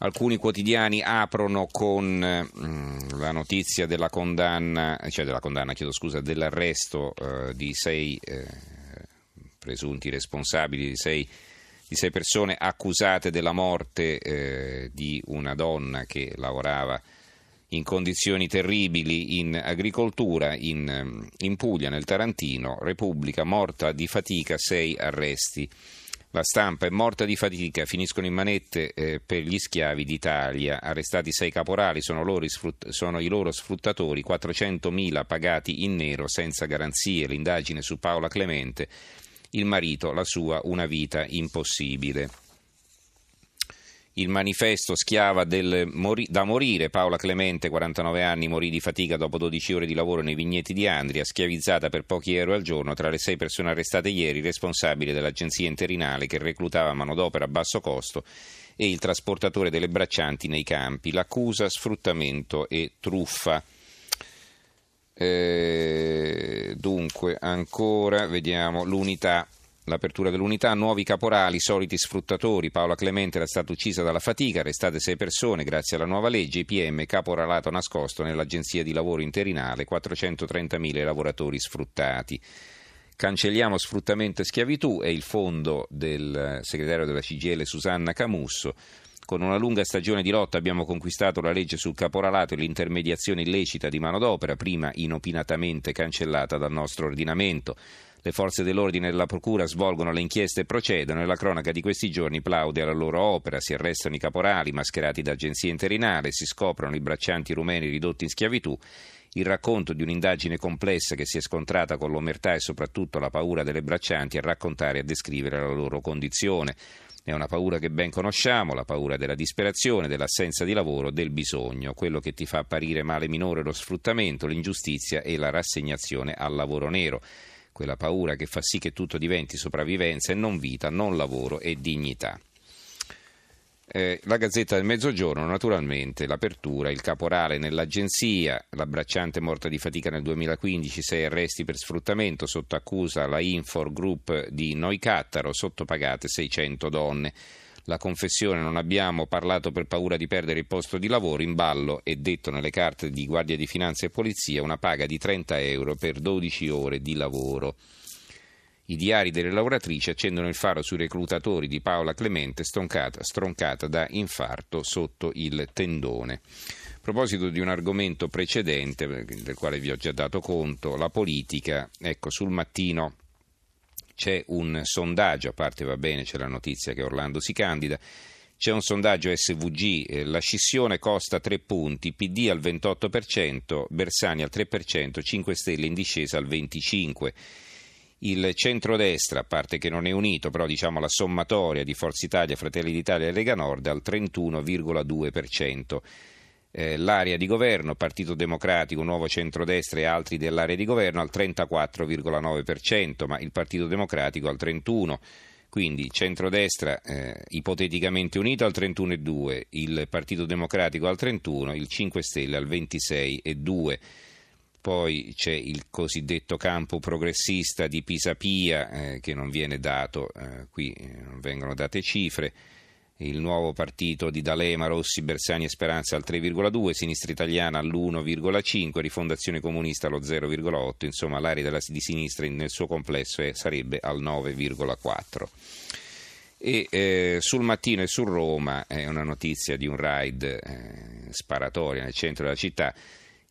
Alcuni quotidiani aprono con mm, la notizia della condanna, cioè della condanna, chiedo scusa, dell'arresto eh, di sei eh, presunti responsabili, di sei, di sei, persone accusate della morte eh, di una donna che lavorava in condizioni terribili in agricoltura in, in Puglia, nel Tarantino, Repubblica, morta di fatica, sei arresti. La stampa è morta di fatica, finiscono in manette eh, per gli schiavi d'Italia, arrestati sei caporali, sono, loro, sono i loro sfruttatori, 400.000 pagati in nero senza garanzie, l'indagine su Paola Clemente, il marito, la sua, una vita impossibile il manifesto schiava mori- da morire. Paola Clemente, 49 anni, morì di fatica dopo 12 ore di lavoro nei vigneti di Andria, schiavizzata per pochi euro al giorno tra le sei persone arrestate ieri, responsabile dell'agenzia interinale che reclutava manodopera a basso costo e il trasportatore delle braccianti nei campi. L'accusa sfruttamento e truffa. Eh, dunque, ancora vediamo l'unità L'apertura dell'unità, nuovi caporali, soliti sfruttatori. Paola Clemente era stata uccisa dalla fatica, arrestate sei persone grazie alla nuova legge. IPM, caporalato nascosto nell'agenzia di lavoro interinale, 430.000 lavoratori sfruttati. Cancelliamo sfruttamento e schiavitù è il fondo del segretario della CGL Susanna Camusso. Con una lunga stagione di lotta abbiamo conquistato la legge sul caporalato e l'intermediazione illecita di manodopera, prima inopinatamente cancellata dal nostro ordinamento. Le forze dell'ordine della Procura svolgono le inchieste e procedono e la cronaca di questi giorni plaude alla loro opera. Si arrestano i caporali mascherati da agenzia interinale, si scoprono i braccianti rumeni ridotti in schiavitù. Il racconto di un'indagine complessa che si è scontrata con l'omertà e soprattutto la paura delle braccianti a raccontare e a descrivere la loro condizione. È una paura che ben conosciamo, la paura della disperazione, dell'assenza di lavoro, del bisogno. Quello che ti fa apparire male minore lo sfruttamento, l'ingiustizia e la rassegnazione al lavoro nero quella paura che fa sì che tutto diventi sopravvivenza e non vita, non lavoro e dignità. Eh, la Gazzetta del Mezzogiorno, naturalmente, l'apertura, il caporale nell'agenzia, la bracciante morta di fatica nel 2015, sei arresti per sfruttamento, sotto accusa la Infor Group di Noicattaro, sottopagate 600 donne. La confessione non abbiamo parlato per paura di perdere il posto di lavoro, in ballo è detto nelle carte di Guardia di Finanza e Polizia una paga di 30 euro per 12 ore di lavoro. I diari delle lavoratrici accendono il faro sui reclutatori di Paola Clemente stroncata, stroncata da infarto sotto il tendone. A proposito di un argomento precedente del quale vi ho già dato conto, la politica, ecco sul mattino c'è un sondaggio, a parte va bene, c'è la notizia che Orlando si candida, c'è un sondaggio SVG, eh, la scissione costa 3 punti, PD al 28%, Bersani al 3%, 5 Stelle in discesa al 25%. Il centrodestra, a parte che non è unito, però diciamo la sommatoria di Forza Italia, Fratelli d'Italia e Lega Nord al 31,2% eh, l'area di governo, Partito Democratico, Nuovo Centrodestra e altri dell'area di governo al 34,9%, ma il Partito Democratico al 31%. Quindi centrodestra eh, ipoteticamente unito al 31,2, il Partito Democratico al 31, il 5 Stelle al 26,2. Poi c'è il cosiddetto campo progressista di Pisapia eh, che non viene dato, eh, qui eh, non vengono date cifre il nuovo partito di D'Alema, Rossi, Bersani e Speranza al 3,2, Sinistra Italiana all'1,5, Rifondazione Comunista allo 0,8, insomma l'area della, di sinistra nel suo complesso è, sarebbe al 9,4. E eh, sul mattino e su Roma è una notizia di un raid eh, sparatoria nel centro della città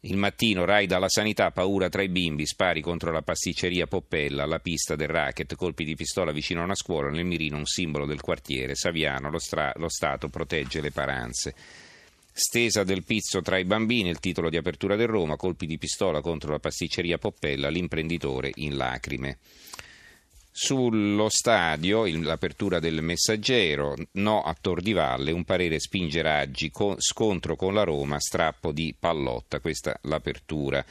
il mattino, raid alla sanità, paura tra i bimbi, spari contro la pasticceria Poppella, la pista del racket, colpi di pistola vicino a una scuola, nel mirino un simbolo del quartiere, Saviano, lo, stra- lo Stato protegge le paranze. Stesa del pizzo tra i bambini, il titolo di apertura del Roma, colpi di pistola contro la pasticceria Poppella, l'imprenditore in lacrime. Sullo stadio, l'apertura del messaggero, no a Tor di Valle, un parere spinge Raggi, scontro con la Roma, strappo di pallotta, questa l'apertura.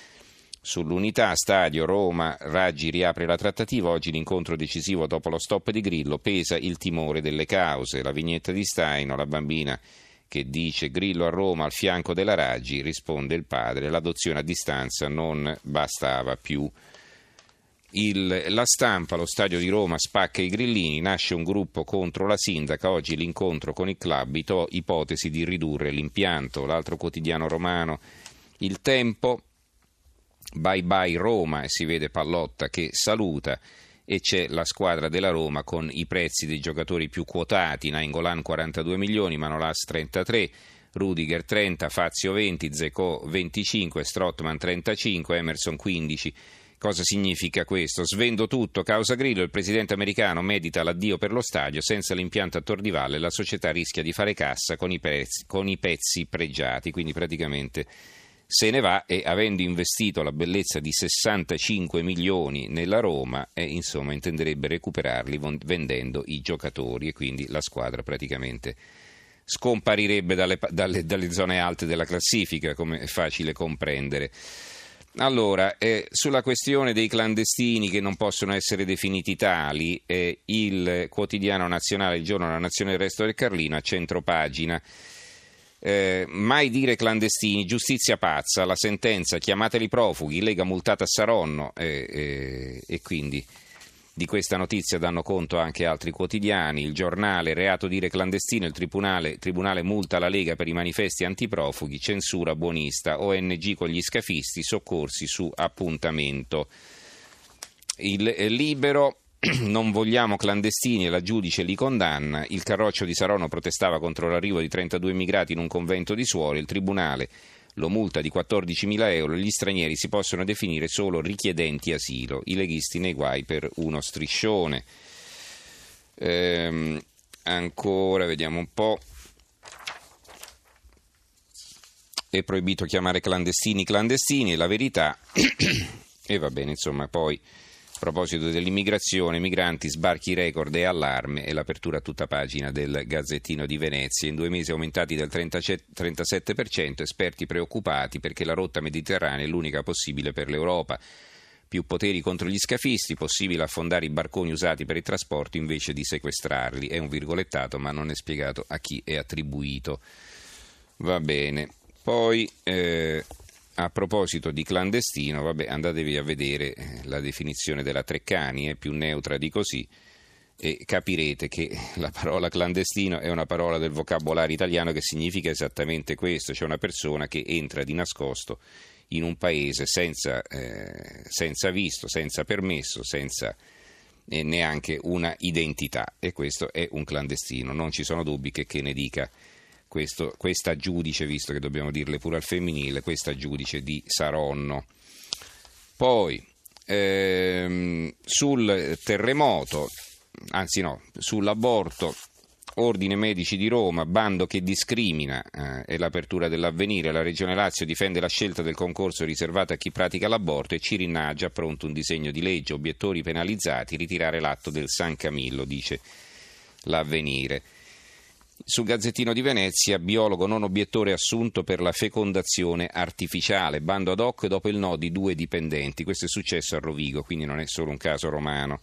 Sull'unità, stadio Roma, Raggi riapre la trattativa, oggi l'incontro decisivo dopo lo stop di Grillo, pesa il timore delle cause, la vignetta di Staino, la bambina che dice Grillo a Roma al fianco della Raggi, risponde il padre, l'adozione a distanza non bastava più. Il, la stampa, lo stadio di Roma spacca i grillini, nasce un gruppo contro la sindaca, oggi l'incontro con il club, ito, ipotesi di ridurre l'impianto, l'altro quotidiano romano, il tempo, bye bye Roma e si vede Pallotta che saluta e c'è la squadra della Roma con i prezzi dei giocatori più quotati, Nainggolan 42 milioni, Manolas 33, Rudiger 30, Fazio 20, Zeco 25, Strottman 35, Emerson 15. Cosa significa questo? Svendo tutto, causa Grillo, il presidente americano medita l'addio per lo stadio, senza l'impianto a Tor di Valle la società rischia di fare cassa con i, prezzi, con i pezzi pregiati, quindi praticamente se ne va e avendo investito la bellezza di 65 milioni nella Roma, eh, insomma intenderebbe recuperarli vendendo i giocatori e quindi la squadra praticamente scomparirebbe dalle, dalle, dalle zone alte della classifica, come è facile comprendere. Allora, eh, sulla questione dei clandestini che non possono essere definiti tali, eh, il quotidiano nazionale, il giorno della nazione del resto del Carlino, a centro pagina. Eh, mai dire clandestini, giustizia pazza, la sentenza, chiamateli profughi, Lega multata a Saronno eh, eh, e quindi di questa notizia danno conto anche altri quotidiani, il giornale, reato dire clandestino, il tribunale, tribunale multa la Lega per i manifesti antiprofughi, censura buonista, ONG con gli scafisti, soccorsi su appuntamento. Il eh, libero non vogliamo clandestini e la giudice li condanna. Il carroccio di Sarono protestava contro l'arrivo di 32 immigrati in un convento di suore. Il tribunale lo multa di 14.000 euro, gli stranieri si possono definire solo richiedenti asilo, i leghisti nei guai per uno striscione. Ehm, ancora, vediamo un po'. È proibito chiamare clandestini clandestini, è la verità. e va bene, insomma, poi a proposito dell'immigrazione, migranti, sbarchi record e allarme e l'apertura a tutta pagina del Gazzettino di Venezia. In due mesi aumentati del 37%, esperti preoccupati perché la rotta mediterranea è l'unica possibile per l'Europa. Più poteri contro gli scafisti, possibile affondare i barconi usati per il trasporto invece di sequestrarli. È un virgolettato, ma non è spiegato a chi è attribuito. Va bene. Poi eh, a proposito di clandestino, vabbè, andatevi a vedere eh, la definizione della Treccani, è più neutra di così, e capirete che la parola clandestino è una parola del vocabolario italiano che significa esattamente questo, cioè una persona che entra di nascosto in un paese senza, eh, senza visto, senza permesso, senza eh, neanche una identità. E questo è un clandestino, non ci sono dubbi che, che ne dica questo, questa giudice, visto che dobbiamo dirle pure al femminile, questa giudice di Saronno. Poi ehm, sul terremoto, anzi no, sull'aborto, Ordine Medici di Roma, bando che discrimina eh, è l'apertura dell'avvenire. La Regione Lazio difende la scelta del concorso riservato a chi pratica l'aborto e Cirinna ha pronto un disegno di legge, obiettori penalizzati, ritirare l'atto del San Camillo, dice l'avvenire. Sul Gazzettino di Venezia, biologo non obiettore assunto per la fecondazione artificiale, bando ad hoc dopo il no di due dipendenti. Questo è successo a Rovigo, quindi non è solo un caso romano.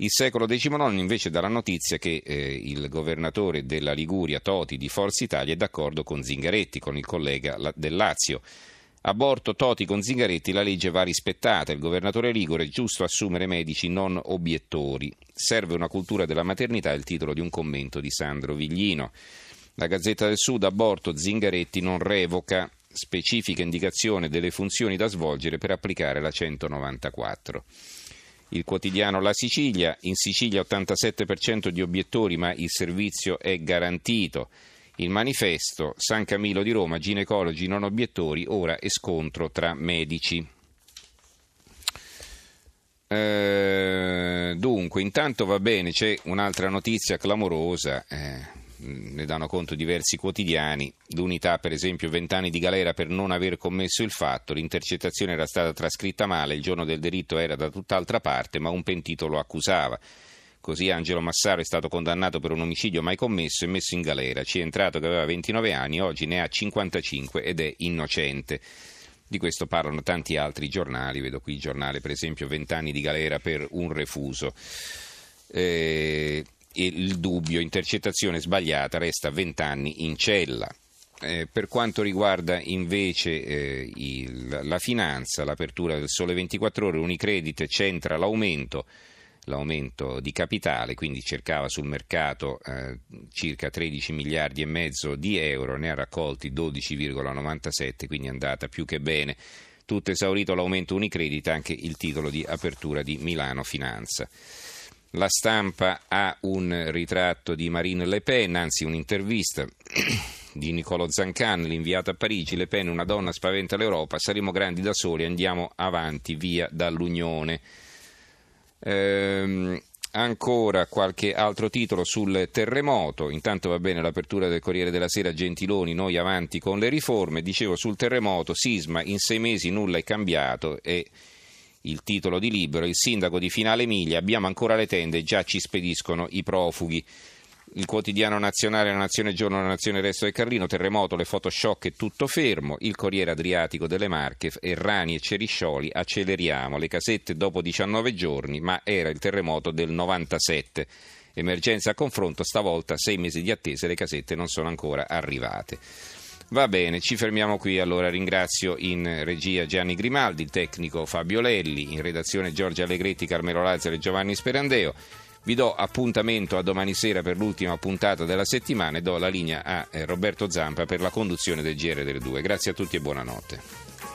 Il secolo XIX invece dà la notizia che eh, il governatore della Liguria, Toti, di Forza Italia, è d'accordo con Zingaretti, con il collega del Lazio. Aborto Toti con Zingaretti, la legge va rispettata. Il governatore Ligure è giusto assumere medici non obiettori. Serve una cultura della maternità, è il titolo di un commento di Sandro Viglino. La Gazzetta del Sud, aborto Zingaretti non revoca specifica indicazione delle funzioni da svolgere per applicare la 194. Il quotidiano La Sicilia, in Sicilia 87% di obiettori ma il servizio è garantito. Il manifesto San Camillo di Roma, ginecologi non obiettori, ora è scontro tra medici. Eh, dunque, intanto va bene, c'è un'altra notizia clamorosa, eh, ne danno conto diversi quotidiani. L'unità, per esempio, 20 anni di galera per non aver commesso il fatto, l'intercettazione era stata trascritta male, il giorno del delitto era da tutt'altra parte, ma un pentito lo accusava. Così Angelo Massaro è stato condannato per un omicidio mai commesso e messo in galera. Ci è entrato che aveva 29 anni, oggi ne ha 55 ed è innocente. Di questo parlano tanti altri giornali, vedo qui il giornale per esempio 20 anni di galera per un refuso. Eh, il dubbio, intercettazione sbagliata, resta 20 anni in cella. Eh, per quanto riguarda invece eh, il, la finanza, l'apertura del Sole 24 Ore, Unicredit centra l'aumento, l'aumento di capitale, quindi cercava sul mercato eh, circa 13 miliardi e mezzo di euro, ne ha raccolti 12,97, quindi è andata più che bene. Tutto esaurito l'aumento Unicredit, anche il titolo di apertura di Milano Finanza. La stampa ha un ritratto di Marine Le Pen, anzi un'intervista di Nicolo Zancan, l'inviato a Parigi. Le Pen, una donna spaventa l'Europa, saremo grandi da soli, andiamo avanti, via dall'Unione. Ehm, ancora qualche altro titolo sul terremoto. Intanto va bene l'apertura del Corriere della Sera, Gentiloni, noi avanti con le riforme. Dicevo sul terremoto, sisma, in sei mesi nulla è cambiato e il titolo di libro, il sindaco di Finale Emilia, abbiamo ancora le tende, già ci spediscono i profughi. Il quotidiano nazionale, la Nazione Giorno, la Nazione Resto del Carlino, terremoto, le photoshock e tutto fermo, il Corriere Adriatico delle Marche, Errani e Ceriscioli, acceleriamo, le casette dopo 19 giorni, ma era il terremoto del 97. Emergenza a confronto, stavolta sei mesi di attesa e le casette non sono ancora arrivate. Va bene, ci fermiamo qui. Allora ringrazio in regia Gianni Grimaldi, il tecnico Fabio Lelli, in redazione Giorgio Allegretti, Carmelo Lazzaro e Giovanni Sperandeo. Vi do appuntamento a domani sera per l'ultima puntata della settimana e do la linea a eh, Roberto Zampa per la conduzione del GR delle 2. Grazie a tutti e buonanotte.